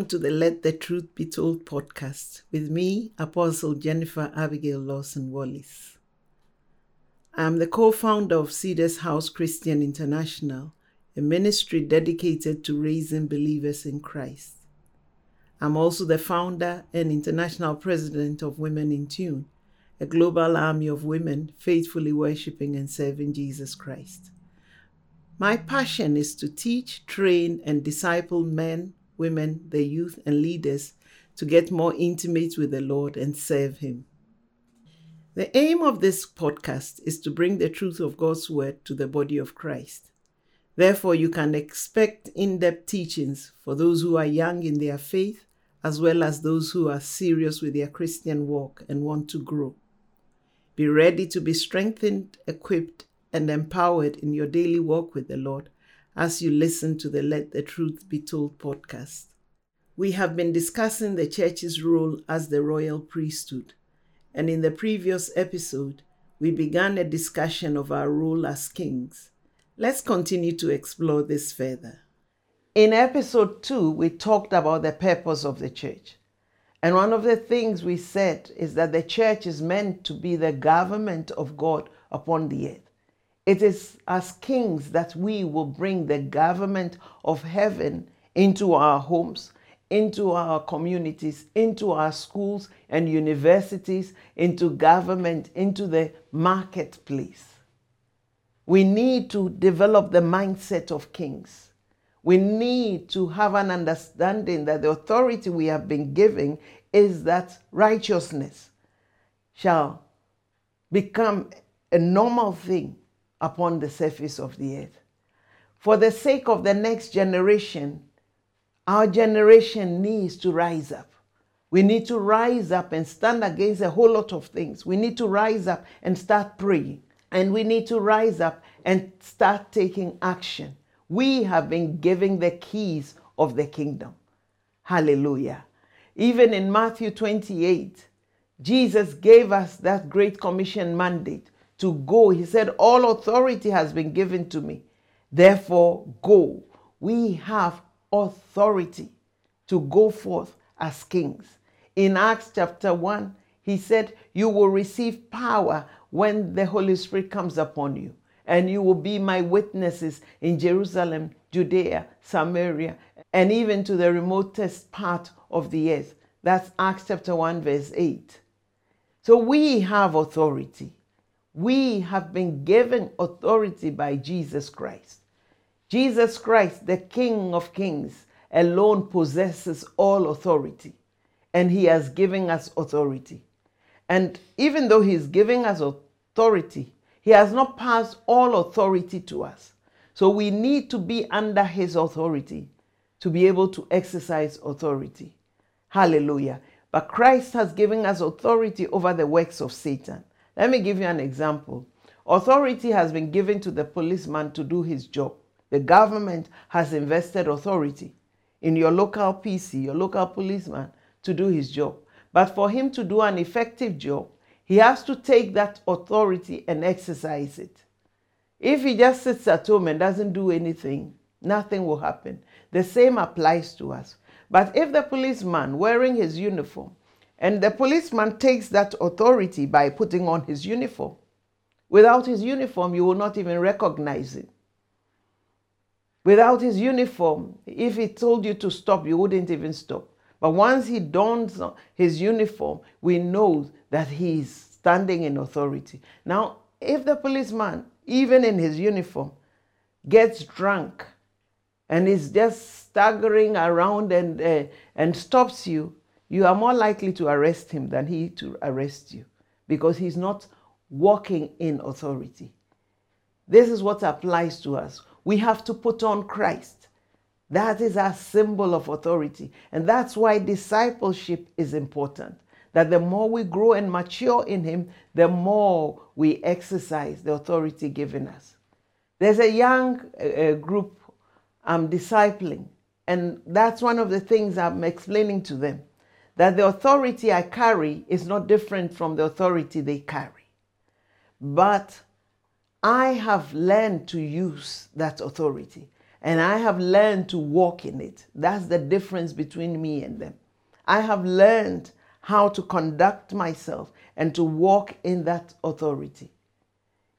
Welcome to the Let the Truth Be Told podcast with me, Apostle Jennifer Abigail Lawson Wallace. I'm the co founder of Cedars House Christian International, a ministry dedicated to raising believers in Christ. I'm also the founder and international president of Women in Tune, a global army of women faithfully worshiping and serving Jesus Christ. My passion is to teach, train, and disciple men, women, the youth, and leaders to get more intimate with the Lord and serve Him. The aim of this podcast is to bring the truth of God's Word to the body of Christ. Therefore, you can expect in depth teachings for those who are young in their faith, as well as those who are serious with their Christian walk and want to grow. Be ready to be strengthened, equipped, and empowered in your daily walk with the Lord as you listen to the Let the Truth Be Told podcast. We have been discussing the church's role as the royal priesthood, and in the previous episode, we began a discussion of our role as kings. Let's continue to explore this further. In episode 2, we talked about the purpose of the church. And one of the things we said is that the church is meant to be the government of God upon the earth. It is as kings that we will bring the government of heaven into our homes, into our communities, into our schools and universities, into government, into the marketplace. We need to develop the mindset of kings. We need to have an understanding that the authority we have been given is that righteousness shall become a normal thing upon the surface of the earth. For the sake of the next generation, our generation needs to rise up. We need to rise up and stand against a whole lot of things. We need to rise up and start praying. And we need to rise up and start taking action. We have been given the keys of the kingdom. Hallelujah. Even in Matthew 28, Jesus gave us that great commission mandate to go. He said, All authority has been given to me. Therefore, go. We have authority to go forth as kings. In Acts chapter 1, he said, You will receive power when the Holy Spirit comes upon you, and you will be my witnesses in Jerusalem, Judea, Samaria, and even to the remotest part of the earth. That's Acts chapter 1, verse 8. So we have authority. We have been given authority by Jesus Christ. Jesus Christ, the King of Kings, alone possesses all authority, and He has given us authority. And even though He is giving us authority, He has not passed all authority to us. So we need to be under His authority to be able to exercise authority. Hallelujah. But Christ has given us authority over the works of Satan. Let me give you an example. Authority has been given to the policeman to do his job. The government has invested authority in your local PC, your local policeman, to do his job. But for him to do an effective job, he has to take that authority and exercise it. If he just sits at home and doesn't do anything, nothing will happen. The same applies to us. But if the policeman wearing his uniform and the policeman takes that authority by putting on his uniform. Without his uniform, you will not even recognize it. Without his uniform, if he told you to stop, you wouldn't even stop. But once he dons his uniform, we know that he is standing in authority. Now, if the policeman, even in his uniform, gets drunk and is just staggering around and, uh, and stops you, you are more likely to arrest him than he to arrest you because he's not walking in authority. This is what applies to us. We have to put on Christ. That is our symbol of authority. And that's why discipleship is important. That the more we grow and mature in Him, the more we exercise the authority given us. There's a young uh, group I'm discipling, and that's one of the things I'm explaining to them that the authority I carry is not different from the authority they carry. But I have learned to use that authority. And I have learned to walk in it. That's the difference between me and them. I have learned how to conduct myself and to walk in that authority.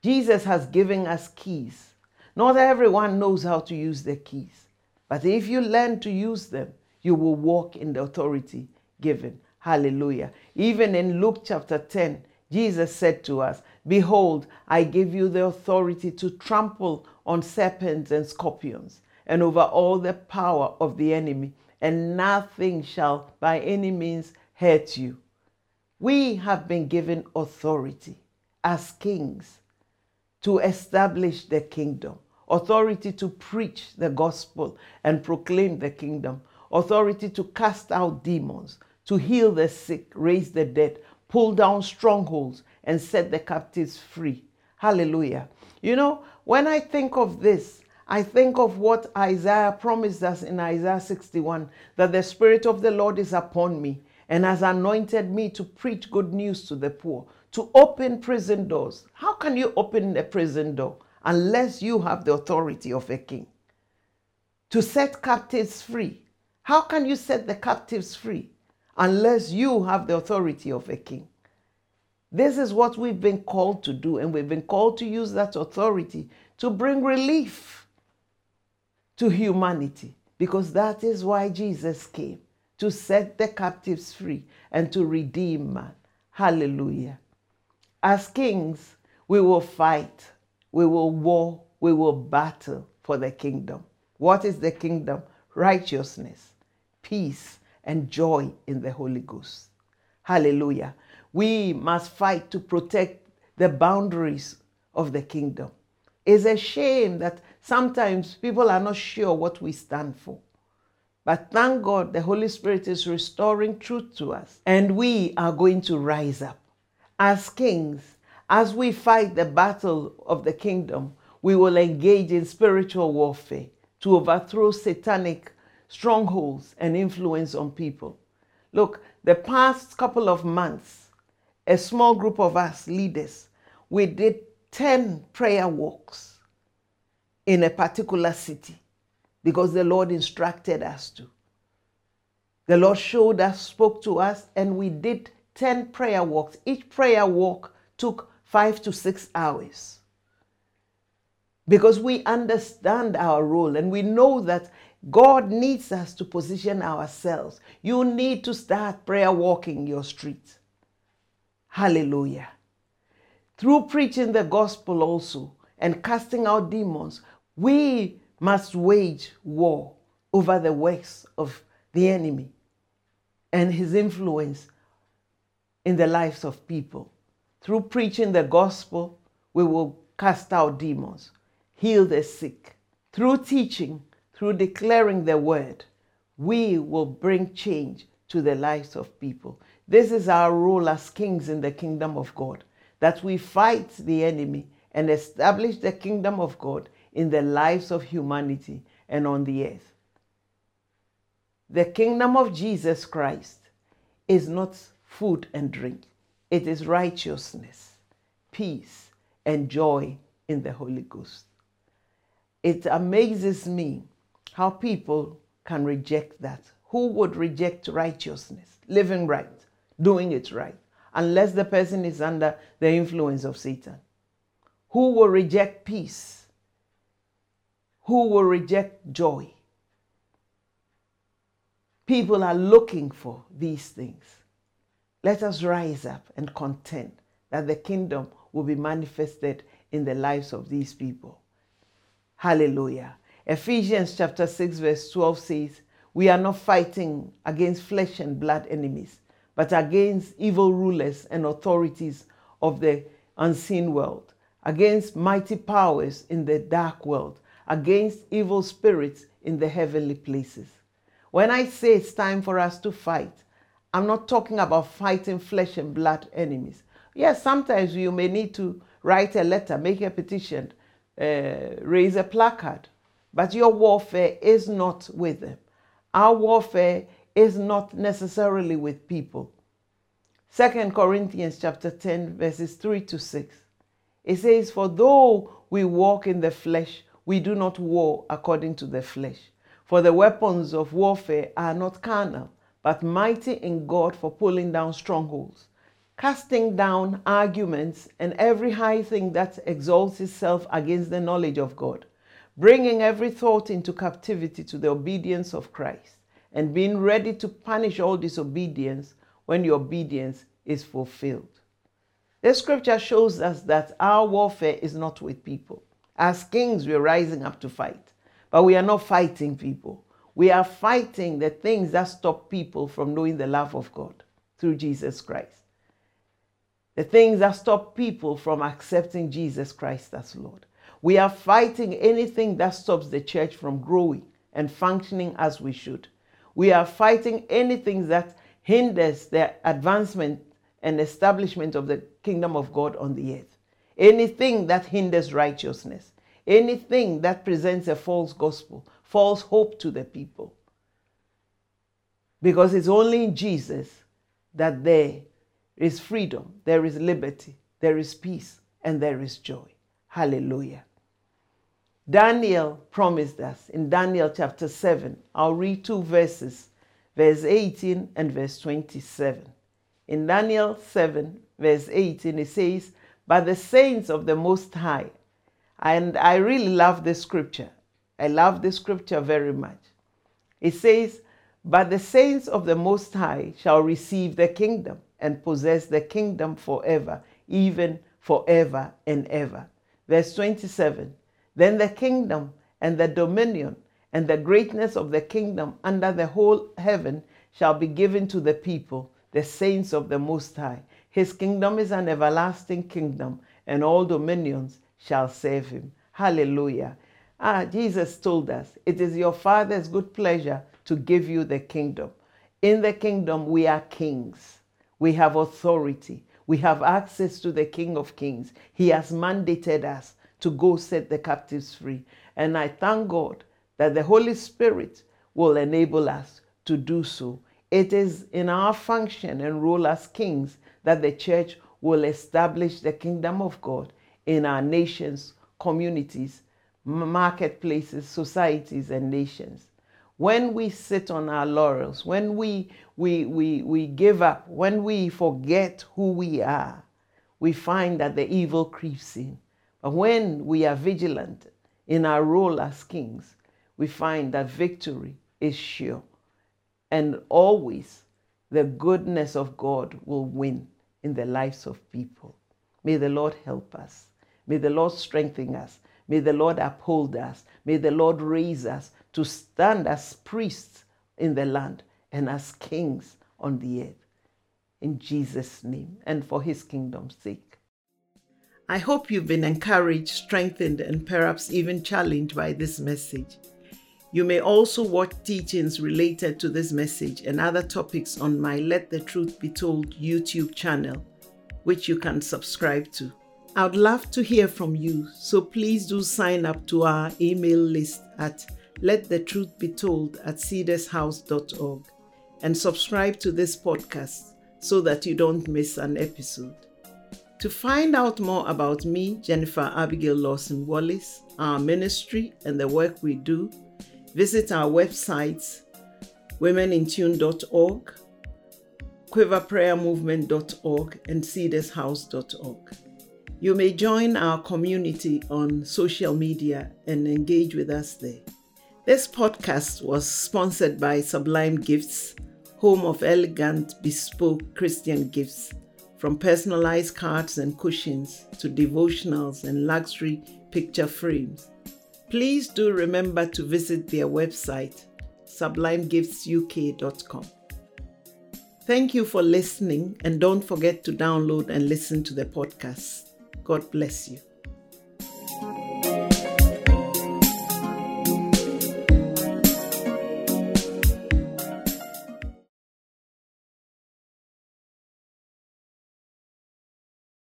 Jesus has given us keys. Not everyone knows how to use the keys, but if you learn to use them, you will walk in the authority given. Hallelujah. Even in Luke chapter 10, Jesus said to us, Behold, I give you the authority to trample on serpents and scorpions and over all the power of the enemy, and nothing shall by any means hurt you. We have been given authority as kings to establish the kingdom, authority to preach the gospel and proclaim the kingdom, authority to cast out demons, to heal the sick, raise the dead, pull down strongholds, and set the captives free. Hallelujah. You know, when I think of this, I think of what Isaiah promised us in Isaiah 61 that the Spirit of the Lord is upon me and has anointed me to preach good news to the poor, to open prison doors. How can you open a prison door unless you have the authority of a king? To set captives free. How can you set the captives free unless you have the authority of a king? This is what we've been called to do, and we've been called to use that authority to bring relief to humanity because that is why Jesus came to set the captives free and to redeem man. Hallelujah. As kings, we will fight, we will war, we will battle for the kingdom. What is the kingdom? Righteousness, peace, and joy in the Holy Ghost. Hallelujah. We must fight to protect the boundaries of the kingdom. It's a shame that sometimes people are not sure what we stand for. But thank God the Holy Spirit is restoring truth to us, and we are going to rise up. As kings, as we fight the battle of the kingdom, we will engage in spiritual warfare to overthrow satanic strongholds and influence on people. Look, the past couple of months, a small group of us leaders, we did 10 prayer walks in a particular city because the Lord instructed us to. The Lord showed us, spoke to us, and we did 10 prayer walks. Each prayer walk took five to six hours because we understand our role and we know that God needs us to position ourselves. You need to start prayer walking your street. Hallelujah. Through preaching the gospel also and casting out demons, we must wage war over the works of the enemy and his influence in the lives of people. Through preaching the gospel, we will cast out demons, heal the sick. Through teaching, through declaring the word, we will bring change to the lives of people. This is our role as kings in the kingdom of God, that we fight the enemy and establish the kingdom of God in the lives of humanity and on the earth. The kingdom of Jesus Christ is not food and drink, it is righteousness, peace, and joy in the Holy Ghost. It amazes me how people can reject that. Who would reject righteousness, living right? doing it right unless the person is under the influence of Satan. Who will reject peace? Who will reject joy? People are looking for these things. Let us rise up and contend that the kingdom will be manifested in the lives of these people. Hallelujah. Ephesians chapter 6, verse 12 says, We are not fighting against flesh and blood enemies but against evil rulers and authorities of the unseen world, against mighty powers in the dark world, against evil spirits in the heavenly places. When I say it's time for us to fight, I'm not talking about fighting flesh and blood enemies. Yes, sometimes you may need to write a letter, make a petition, uh, raise a placard, but your warfare is not with them. Our warfare is not necessarily with people. Second Corinthians chapter 10 verses 3 to 6. It says, For though we walk in the flesh, we do not war according to the flesh. For the weapons of warfare are not carnal, but mighty in God for pulling down strongholds, casting down arguments and every high thing that exalts itself against the knowledge of God, bringing every thought into captivity to the obedience of Christ, and being ready to punish all disobedience when your obedience is fulfilled. The scripture shows us that our warfare is not with people. As kings, we're rising up to fight, but we are not fighting people. We are fighting the things that stop people from knowing the love of God through Jesus Christ. The things that stop people from accepting Jesus Christ as Lord. We are fighting anything that stops the church from growing and functioning as we should. We are fighting anything that hinders the advancement and establishment of the kingdom of God on the earth. Anything that hinders righteousness, anything that presents a false gospel, false hope to the people. Because it's only in Jesus that there is freedom, there is liberty, there is peace, and there is joy. Hallelujah. Daniel promised us in Daniel chapter 7. I'll read two verses verse 18 and verse 27. In Daniel 7, verse 18, it says, But the saints of the Most High, and I really love this scripture. I love this scripture very much. It says, But the saints of the Most High shall receive the kingdom and possess the kingdom forever, even forever and ever. Verse 27 Then the kingdom and the dominion and the greatness of the kingdom under the whole heaven shall be given to the people, the saints of the Most High. His kingdom is an everlasting kingdom, and all dominions shall serve him. Hallelujah. Ah, Jesus told us, It is your Father's good pleasure to give you the kingdom. In the kingdom, we are kings. We have authority. We have access to the King of Kings. He has mandated us to go set the captives free. And I thank God that the Holy Spirit will enable us to do so. It is in our function and role as kings that the church will establish the kingdom of God in our nations, communities, marketplaces, societies, and nations. When we sit on our laurels, when we, we, we, we give up, when we forget who we are, we find that the evil creeps in. When we are vigilant in our role as kings, we find that victory is sure. And always the goodness of God will win in the lives of people. May the Lord help us. May the Lord strengthen us. May the Lord uphold us. May the Lord raise us to stand as priests in the land and as kings on the earth. In Jesus' name and for his kingdom's sake. I hope you've been encouraged, strengthened, and perhaps even challenged by this message. You may also watch teachings related to this message and other topics on my Let the Truth Be Told YouTube channel, which you can subscribe to. I would love to hear from you, so please do sign up to our email list at lettheTruthBeTold at cedarshouse.org and subscribe to this podcast so that you don't miss an episode. To find out more about me, Jennifer Abigail Lawson Wallace, our ministry, and the work we do, Visit our websites womenintune.org, quiverprayermovement.org, and cedarshouse.org. You may join our community on social media and engage with us there. This podcast was sponsored by Sublime Gifts, home of elegant, bespoke Christian gifts, from personalized cards and cushions to devotionals and luxury picture frames. Please do remember to visit their website, sublimegiftsuk.com. Thank you for listening, and don't forget to download and listen to the podcast. God bless you.